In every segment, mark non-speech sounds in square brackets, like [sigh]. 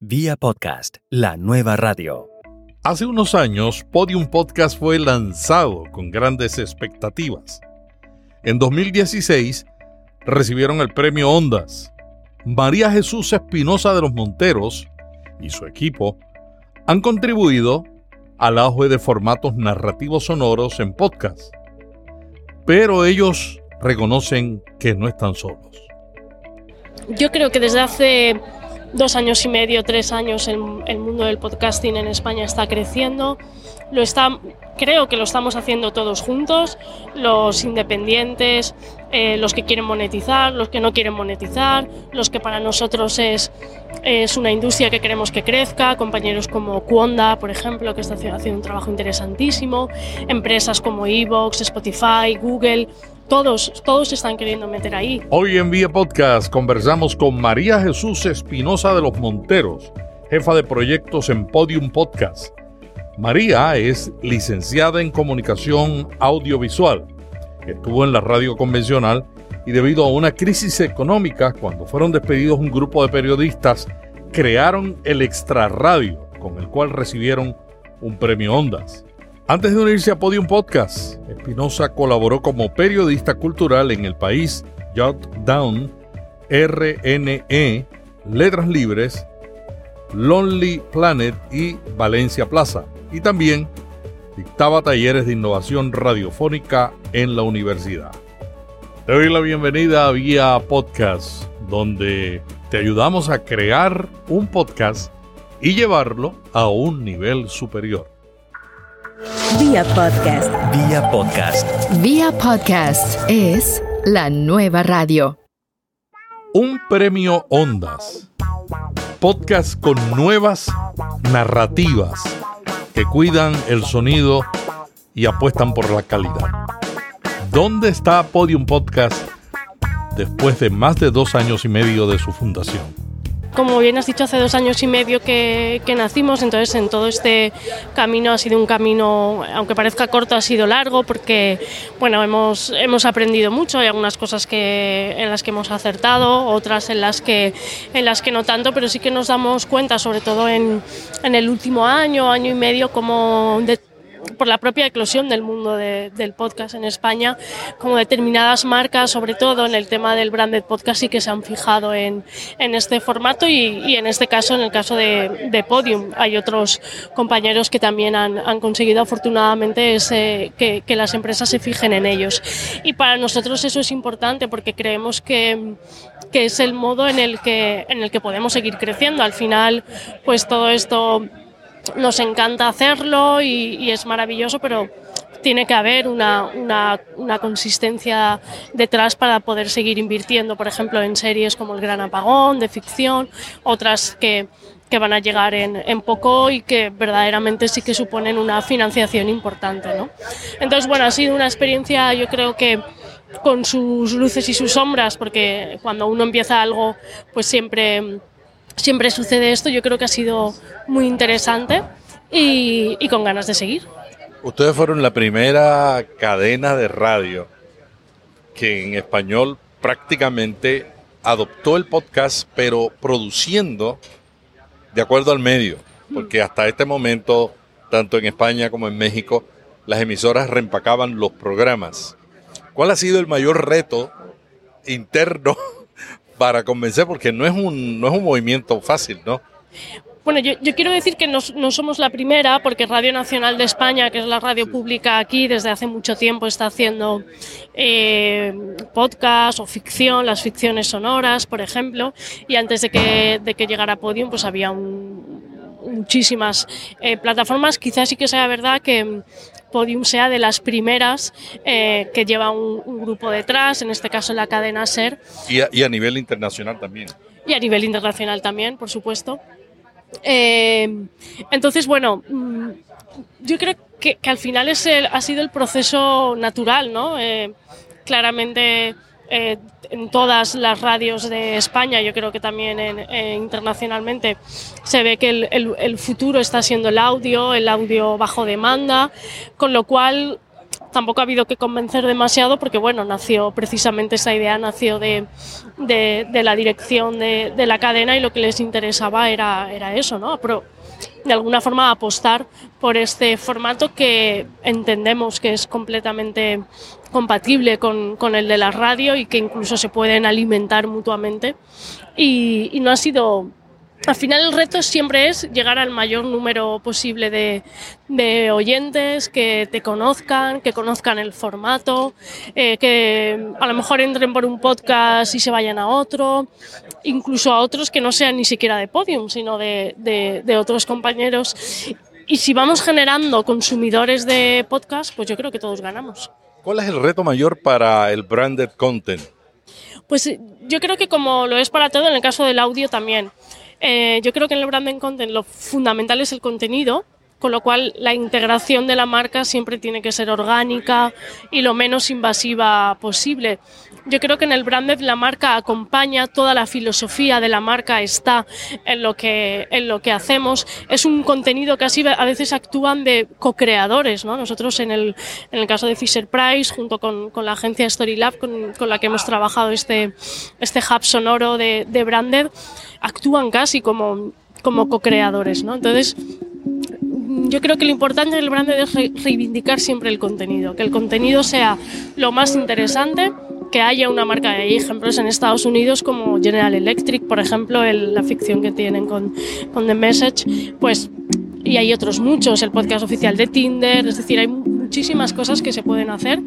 Vía podcast, la nueva radio. Hace unos años, Podium Podcast fue lanzado con grandes expectativas. En 2016, recibieron el premio Ondas. María Jesús Espinosa de los Monteros y su equipo han contribuido al auge de formatos narrativos sonoros en podcast. Pero ellos reconocen que no están solos. Yo creo que desde hace dos años y medio, tres años, el, el, mundo del podcasting en España está creciendo. Lo está, creo que lo estamos haciendo todos juntos, los independientes, eh, los que quieren monetizar, los que no quieren monetizar, los que para nosotros es, es una industria que queremos que crezca, compañeros como Cuonda, por ejemplo, que está haciendo un trabajo interesantísimo, empresas como Evox, Spotify, Google, todos, todos están queriendo meter ahí. Hoy en Vía Podcast conversamos con María Jesús Espinosa de los Monteros, jefa de proyectos en Podium Podcast. María es licenciada en comunicación audiovisual. Estuvo en la radio convencional y debido a una crisis económica, cuando fueron despedidos un grupo de periodistas, crearon el Extra Radio, con el cual recibieron un premio Ondas. Antes de unirse a Podium Podcast, Espinosa colaboró como periodista cultural en El País, Jot Down, RNE, Letras Libres, Lonely Planet y Valencia Plaza. Y también dictaba talleres de innovación radiofónica en la universidad. Te doy la bienvenida a Vía Podcast, donde te ayudamos a crear un podcast y llevarlo a un nivel superior. Vía Podcast. Vía podcast. Vía Podcast es la nueva radio. Un premio Ondas. Podcast con nuevas narrativas que cuidan el sonido y apuestan por la calidad. ¿Dónde está Podium Podcast después de más de dos años y medio de su fundación? Como bien has dicho, hace dos años y medio que, que, nacimos, entonces en todo este camino ha sido un camino, aunque parezca corto, ha sido largo porque, bueno, hemos, hemos aprendido mucho, hay algunas cosas que, en las que hemos acertado, otras en las, que, en las que no tanto, pero sí que nos damos cuenta, sobre todo en, en el último año, año y medio, como de por la propia eclosión del mundo de, del podcast en España, como determinadas marcas, sobre todo en el tema del branded podcast, sí que se han fijado en, en este formato y, y, en este caso, en el caso de, Podium, hay otros compañeros que también han, han conseguido afortunadamente que, que, las empresas se fijen en ellos. Y para nosotros eso es importante porque creemos que, que es el modo en el que, en el que podemos seguir creciendo. Al final, pues todo esto nos encanta hacerlo y, es maravilloso, pero tiene que haber una, una, una, consistencia detrás para poder seguir invirtiendo, por ejemplo, en series como El Gran Apagón, de ficción, otras que, que van a llegar en, en, poco y que verdaderamente sí que suponen una financiación importante. ¿no? Entonces, bueno, ha sido una experiencia, yo creo que con sus luces y sus sombras, porque cuando uno empieza algo, pues siempre siempre sucede esto. Yo creo que ha sido muy interesante y, con ganas de seguir. Ustedes fueron la primera cadena de radio que en español prácticamente adoptó el podcast, pero produciendo de acuerdo al medio, porque hasta este momento, tanto en España como en México, las emisoras reempacaban los programas. ¿Cuál ha sido el mayor reto interno para convencer? Porque no es un, no es un movimiento fácil, ¿no? Bueno, yo, yo, quiero decir que no, no, somos la primera, porque Radio Nacional de España, que es la radio pública aquí, desde hace mucho tiempo está haciendo eh, podcast o ficción, las ficciones sonoras, por ejemplo, y antes de que, de que llegara Podium, pues había un, muchísimas eh, plataformas. Quizás sí que sea verdad que Podium sea de las primeras eh, que lleva un, un, grupo detrás, en este caso la cadena SER. Y a, y a nivel internacional también. Y a nivel internacional también, por supuesto. Eh, entonces, bueno, mm, yo creo que, que al final es el, ha sido el proceso natural, ¿no? Eh, claramente eh, en todas las radios de España, yo creo que también en, en, internacionalmente, se ve que el, el, futuro está siendo el audio, el audio bajo demanda, con lo cual tampoco ha habido que convencer demasiado porque, bueno, nació precisamente esa idea, nació de, de, la dirección de, de, la cadena y lo que les interesaba era, era eso, ¿no? De alguna forma apostar por este formato que entendemos que es completamente compatible con, con, el de la radio y que incluso se pueden alimentar mutuamente. Y, y no ha sido al final el reto siempre es llegar al mayor número posible de, de oyentes, que te conozcan, que conozcan el formato, eh, que a lo mejor entren por un podcast y se vayan a otro, incluso a otros que no sean ni siquiera de podium, sino de, de, de otros compañeros. Y si vamos generando consumidores de podcast, pues yo creo que todos ganamos. ¿Cuál es el reto mayor para el branded content? Pues yo creo que como lo es para todo, en el caso del audio también. Eh, yo creo que en el branding content lo fundamental es el contenido, con lo cual la integración de la marca siempre tiene que ser orgánica y lo menos invasiva posible. Yo creo que en el branded la marca acompaña, toda la filosofía de la marca está en lo que, en lo que hacemos. Es un contenido que así a veces actúan de co-creadores. ¿no? Nosotros en el, en el caso de Fisher Price, junto con, con la agencia Storylab, con, con la que hemos trabajado este, este hub sonoro de, de branded, actúan casi como, como co-creadores. Entonces, yo creo que lo importante del branded es reivindicar siempre el contenido, que el contenido sea lo más interesante, que haya una marca. Hay ejemplos en Estados Unidos como General Electric, por ejemplo, el, la ficción que tienen con, con The Message, pues, y hay otros muchos, el podcast oficial de Tinder, es decir, hay muchísimas cosas que se pueden hacer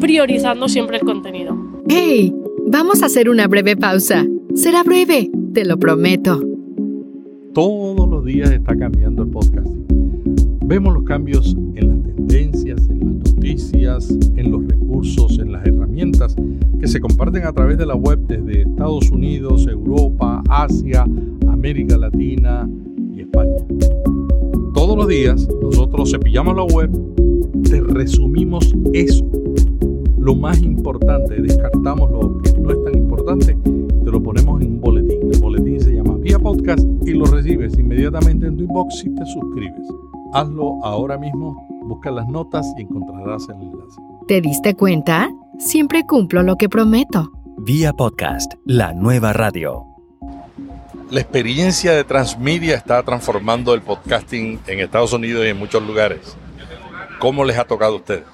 priorizando siempre el contenido. ¡Hey! Vamos a hacer una breve pausa. Será breve, te lo prometo. Todos los días está cambiando el podcasting. Vemos los cambios en las tendencias, en las noticias, en los recursos, en las herramientas que se comparten a través de la web desde Estados Unidos, Europa, Asia, América Latina y España. Todos los días nosotros cepillamos la web, te resumimos eso, lo más importante, descartamos lo que no es tan importante, te lo ponemos en un boletín. El boletín se llama Vía Podcast y lo recibes inmediatamente en tu inbox si te suscribes. Hazlo ahora mismo, busca las notas y encontrarás el enlace. ¿Te diste cuenta? Siempre cumplo lo que prometo. Vía Podcast, la nueva radio. La experiencia de Transmedia está transformando el podcasting en Estados Unidos y en muchos lugares. ¿Cómo les ha tocado a ustedes?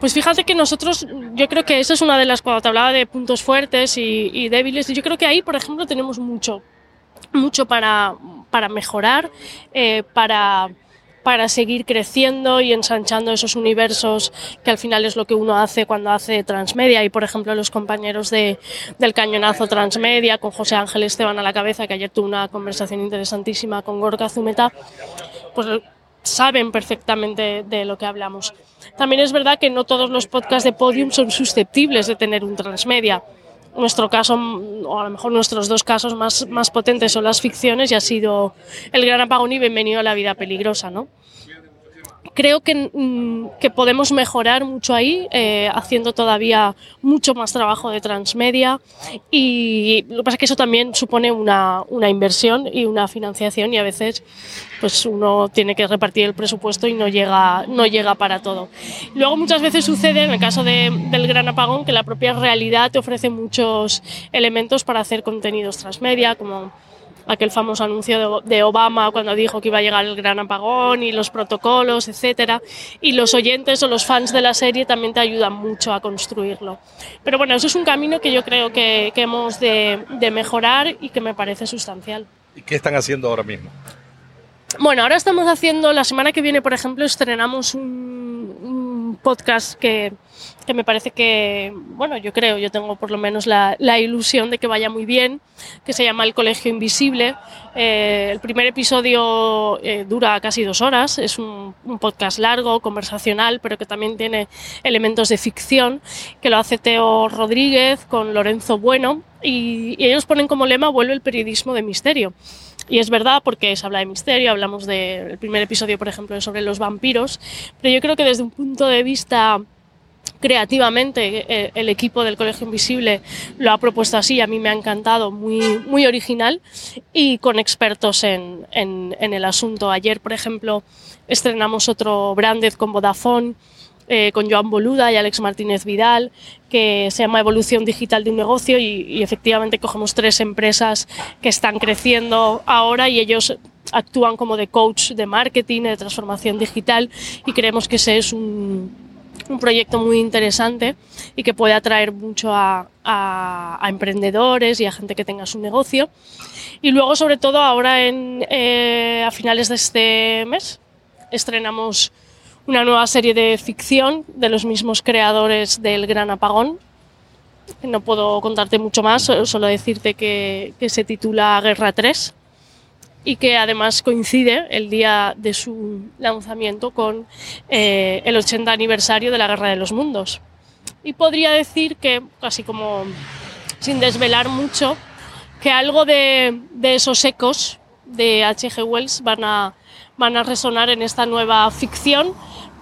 Pues fíjate que nosotros, yo creo que esa es una de las, cuando te hablaba de puntos fuertes y, y débiles, yo creo que ahí, por ejemplo, tenemos mucho, mucho para, para mejorar, eh, para para seguir creciendo y ensanchando esos universos que al final es lo que uno hace cuando hace transmedia y por ejemplo los compañeros de, del cañonazo transmedia con José Ángel Esteban a la cabeza que ayer tuve una conversación interesantísima con Gorka Zumeta pues saben perfectamente de lo que hablamos. También es verdad que no todos los podcasts de Podium son susceptibles de tener un transmedia nuestro caso, o a lo mejor nuestros dos casos más, más potentes son las ficciones y ha sido El Gran Apagón y Bienvenido a la Vida Peligrosa, ¿no? Creo que, que, podemos mejorar mucho ahí, eh, haciendo todavía mucho más trabajo de transmedia. Y lo que pasa es que eso también supone una, una, inversión y una financiación, y a veces pues uno tiene que repartir el presupuesto y no llega, no llega para todo. Luego muchas veces sucede, en el caso de, del gran apagón, que la propia realidad te ofrece muchos elementos para hacer contenidos transmedia, como aquel famoso anuncio de, Obama cuando dijo que iba a llegar el gran apagón y los protocolos, etcétera. Y los oyentes o los fans de la serie también te ayudan mucho a construirlo. Pero bueno, eso es un camino que yo creo que, que hemos de, de mejorar y que me parece sustancial. ¿Y qué están haciendo ahora mismo? Bueno, ahora estamos haciendo, la semana que viene, por ejemplo, estrenamos un, un podcast que, que, me parece que, bueno, yo creo, yo tengo por lo menos la, ilusión de que vaya muy bien, que se llama El Colegio Invisible. Eh, el primer episodio eh, dura casi dos horas, es un, podcast largo, conversacional, pero que también tiene elementos de ficción, que lo hace Teo Rodríguez con Lorenzo Bueno, y, ellos ponen como lema Vuelve el periodismo de misterio. Y es verdad porque se habla de misterio, hablamos del de, primer episodio, por ejemplo, sobre los vampiros, pero yo creo que desde un punto de vista creativamente eh, el equipo del Colegio Invisible lo ha propuesto así, a mí me ha encantado, muy, muy original y con expertos en, en, el asunto. Ayer, por ejemplo, estrenamos otro branded con Vodafone eh, con Joan Boluda y Alex Martínez Vidal, que se llama Evolución Digital de un Negocio y efectivamente cogemos tres empresas que están creciendo ahora y ellos actúan como de coach de marketing, de transformación digital y creemos que ese es un, un proyecto muy interesante y que puede atraer mucho a, emprendedores y a gente que tenga su negocio. Y luego, sobre todo, ahora eh, a finales de este mes estrenamos una nueva serie de ficción de los mismos creadores del Gran Apagón. No puedo contarte mucho más, solo decirte que, que se titula Guerra 3 y que además coincide el día de su lanzamiento con eh, el 80 aniversario de la Guerra de los Mundos. Y podría decir que, casi como sin desvelar mucho, que algo de, de esos ecos de H.G. Wells van a, van a resonar en esta nueva ficción,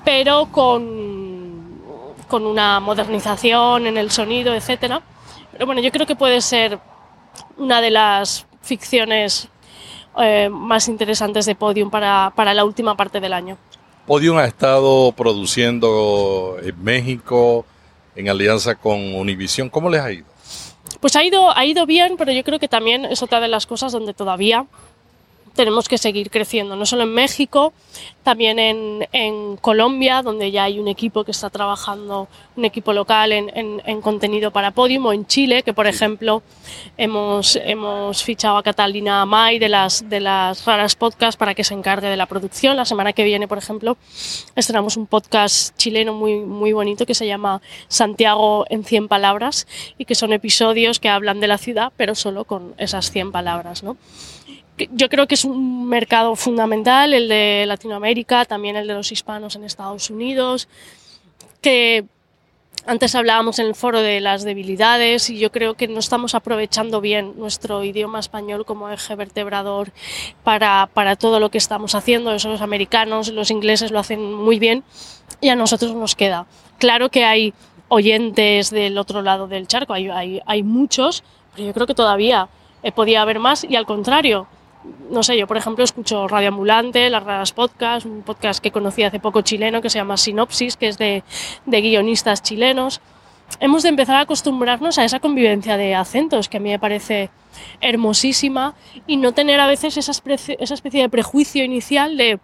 pero con, con una modernización en el sonido, etc. Pero bueno, yo creo que puede ser una de las ficciones eh, más interesantes de Podium para, para, la última parte del año. Podium ha estado produciendo en México en alianza con Univision. ¿Cómo les ha ido? Pues ha ido, ha ido bien, pero yo creo que también es otra de las cosas donde todavía tenemos que seguir creciendo, no solo en México, también en, en, Colombia, donde ya hay un equipo que está trabajando, un equipo local en, en, en, contenido para Podium, o en Chile, que por ejemplo hemos, hemos fichado a Catalina May de las, de las raras podcasts para que se encargue de la producción. La semana que viene, por ejemplo, estrenamos un podcast chileno muy, muy bonito que se llama Santiago en 100 palabras y que son episodios que hablan de la ciudad, pero solo con esas 100 palabras, ¿no? Yo creo que es un mercado fundamental, el de Latinoamérica, también el de los hispanos en Estados Unidos, que antes hablábamos en el foro de las debilidades y yo creo que no estamos aprovechando bien nuestro idioma español como eje vertebrador para, para todo lo que estamos haciendo. Eso los americanos, los ingleses lo hacen muy bien y a nosotros nos queda. Claro que hay oyentes del otro lado del charco, hay, hay, hay muchos, pero yo creo que todavía eh, podía haber más y al contrario, no sé, yo por ejemplo escucho Radio Ambulante, Las Raras Podcast, un podcast que conocí hace poco chileno que se llama Sinopsis, que es de, de guionistas chilenos. Hemos de empezar a acostumbrarnos a esa convivencia de acentos que a mí me parece hermosísima y no tener a veces esa esa especie de prejuicio inicial de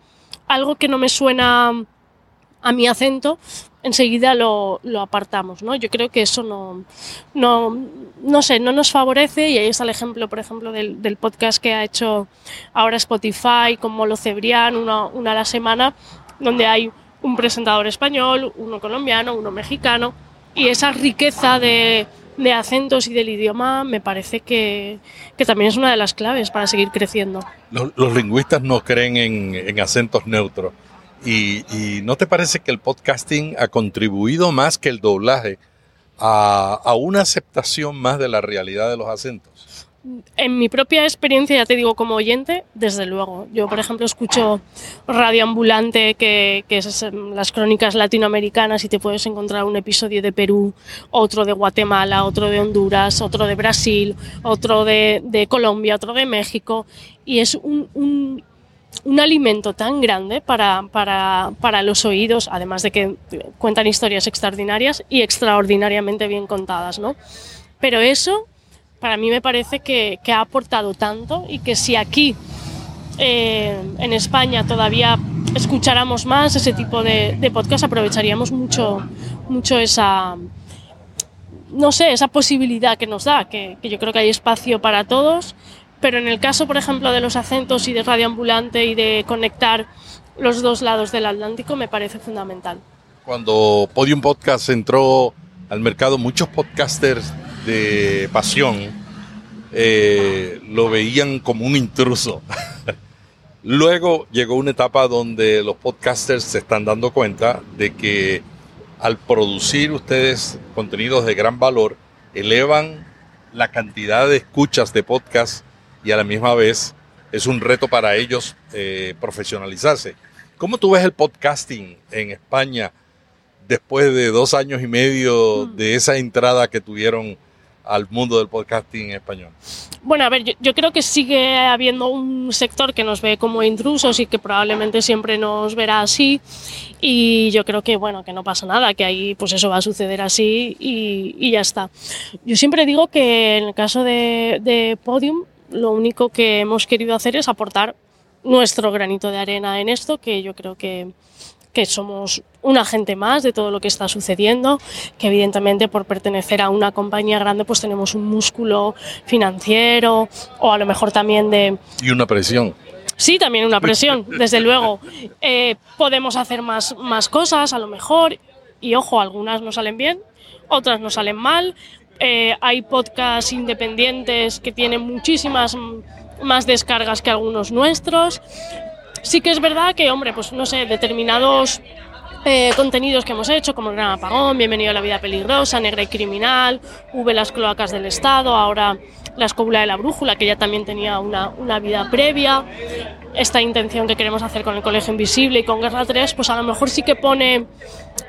algo que no me suena a mi acento, enseguida lo, lo, apartamos, ¿no? Yo creo que eso no, no, no sé, no nos favorece y ahí está el ejemplo, por ejemplo, del, del podcast que ha hecho ahora Spotify con Molo Cebrián, una, una a la semana, donde hay un presentador español, uno colombiano, uno mexicano, y esa riqueza de, de acentos y del idioma me parece que, que, también es una de las claves para seguir creciendo. Los, los lingüistas no creen en, en acentos neutros. Y, no te parece que el podcasting ha contribuido más que el doblaje a, una aceptación más de la realidad de los acentos? En mi propia experiencia, ya te digo, como oyente, desde luego. Yo, por ejemplo, escucho Radio Ambulante, que, que es las crónicas latinoamericanas, y te puedes encontrar un episodio de Perú, otro de Guatemala, otro de Honduras, otro de Brasil, otro de, Colombia, otro de México. Y es un un alimento tan grande para, para, para, los oídos, además de que cuentan historias extraordinarias y extraordinariamente bien contadas, ¿no? Pero eso, para mí me parece que, que ha aportado tanto y que si aquí, eh, en España, todavía escucháramos más ese tipo de, de podcast, aprovecharíamos mucho, mucho esa, no sé, esa posibilidad que nos da, que, que yo creo que hay espacio para todos pero en el caso, por ejemplo, de los acentos y de radioambulante y de conectar los dos lados del Atlántico, me parece fundamental. Cuando Podium Podcast entró al mercado, muchos podcasters de pasión eh, lo veían como un intruso. [laughs] Luego llegó una etapa donde los podcasters se están dando cuenta de que al producir ustedes contenidos de gran valor, elevan la cantidad de escuchas de podcast y a la misma vez es un reto para ellos eh, profesionalizarse. ¿Cómo tú ves el podcasting en España después de dos años y medio mm. de esa entrada que tuvieron al mundo del podcasting en español? Bueno, a ver, yo, creo que sigue habiendo un sector que nos ve como intrusos y que probablemente siempre nos verá así. Y yo creo que, bueno, que no pasa nada, que ahí pues eso va a suceder así y, ya está. Yo siempre digo que en el caso de, de Podium, lo único que hemos querido hacer es aportar nuestro granito de arena en esto, que yo creo que, que somos un agente más de todo lo que está sucediendo, que evidentemente por pertenecer a una compañía grande pues tenemos un músculo financiero o a lo mejor también de... Y una presión. Sí, también una presión, [laughs] desde luego. Eh, podemos hacer más, más cosas a lo mejor y ojo, algunas no salen bien, otras no salen mal. Eh, hay podcasts independientes que tienen muchísimas más descargas que algunos nuestros. Sí que es verdad que, hombre, pues no sé, determinados eh, contenidos que hemos hecho, como el Gran Apagón, Bienvenido a la Vida Peligrosa, Negra y Criminal, V las Cloacas del Estado, ahora La Escóbula de la Brújula, que ya también tenía una, una, vida previa, esta intención que queremos hacer con el Colegio Invisible y con Guerra 3, pues a lo mejor sí que pone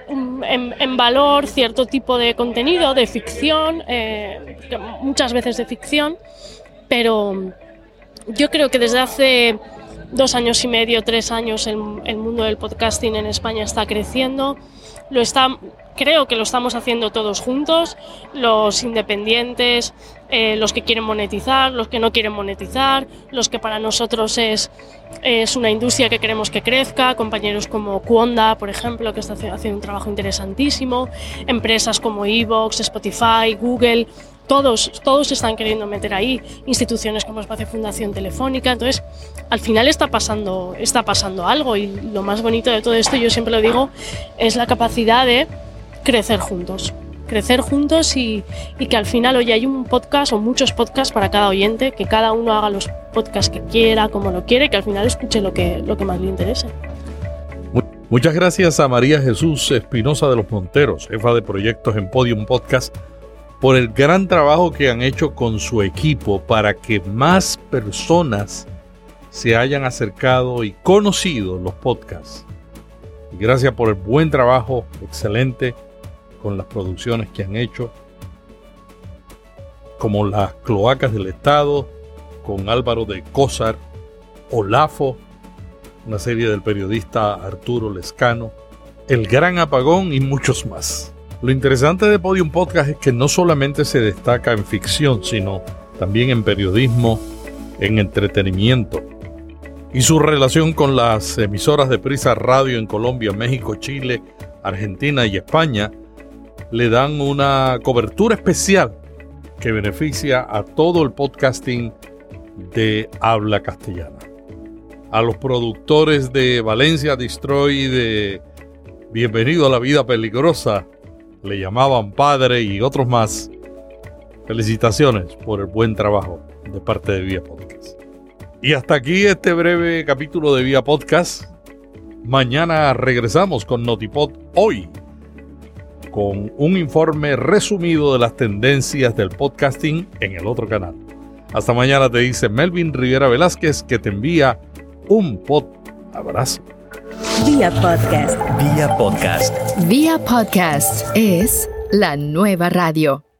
en, en valor cierto tipo de contenido, de ficción, eh, muchas veces de ficción, pero yo creo que desde hace dos años y medio, tres años, el, mundo del podcasting en España está creciendo. Lo está, creo que lo estamos haciendo todos juntos, los independientes, eh, los que quieren monetizar, los que no quieren monetizar, los que para nosotros es, es una industria que queremos que crezca, compañeros como Cuonda, por ejemplo, que está haciendo un trabajo interesantísimo, empresas como Evox, Spotify, Google, todos, todos están queriendo meter ahí, instituciones como Espacio Fundación Telefónica, entonces al final está pasando, está pasando algo y lo más bonito de todo esto, yo siempre lo digo, es la capacidad de crecer juntos, crecer juntos y, que al final hoy hay un podcast o muchos podcasts para cada oyente, que cada uno haga los podcasts que quiera, como lo quiere, que al final escuche lo que, lo que más le interese. Muchas gracias a María Jesús Espinosa de los Monteros, jefa de proyectos en Podium Podcast por el gran trabajo que han hecho con su equipo para que más personas se hayan acercado y conocido los podcasts. Y gracias por el buen trabajo excelente con las producciones que han hecho, como las cloacas del Estado, con Álvaro de Cósar, Olafo, una serie del periodista Arturo Lescano, El Gran Apagón y muchos más. Lo interesante de Podium Podcast es que no solamente se destaca en ficción, sino también en periodismo, en entretenimiento. Y su relación con las emisoras de Prisa Radio en Colombia, México, Chile, Argentina y España le dan una cobertura especial que beneficia a todo el podcasting de habla castellana. A los productores de Valencia Destroy de Bienvenido a la Vida Peligrosa, le llamaban padre y otros más. Felicitaciones por el buen trabajo de parte de Vía Podcast. Y hasta aquí este breve capítulo de Vía Podcast. Mañana regresamos con Notipod hoy con un informe resumido de las tendencias del podcasting en el otro canal. Hasta mañana te dice Melvin Rivera Velázquez que te envía un pod abrazo. Vía podcast. Vía podcast. Vía podcast es la nueva radio.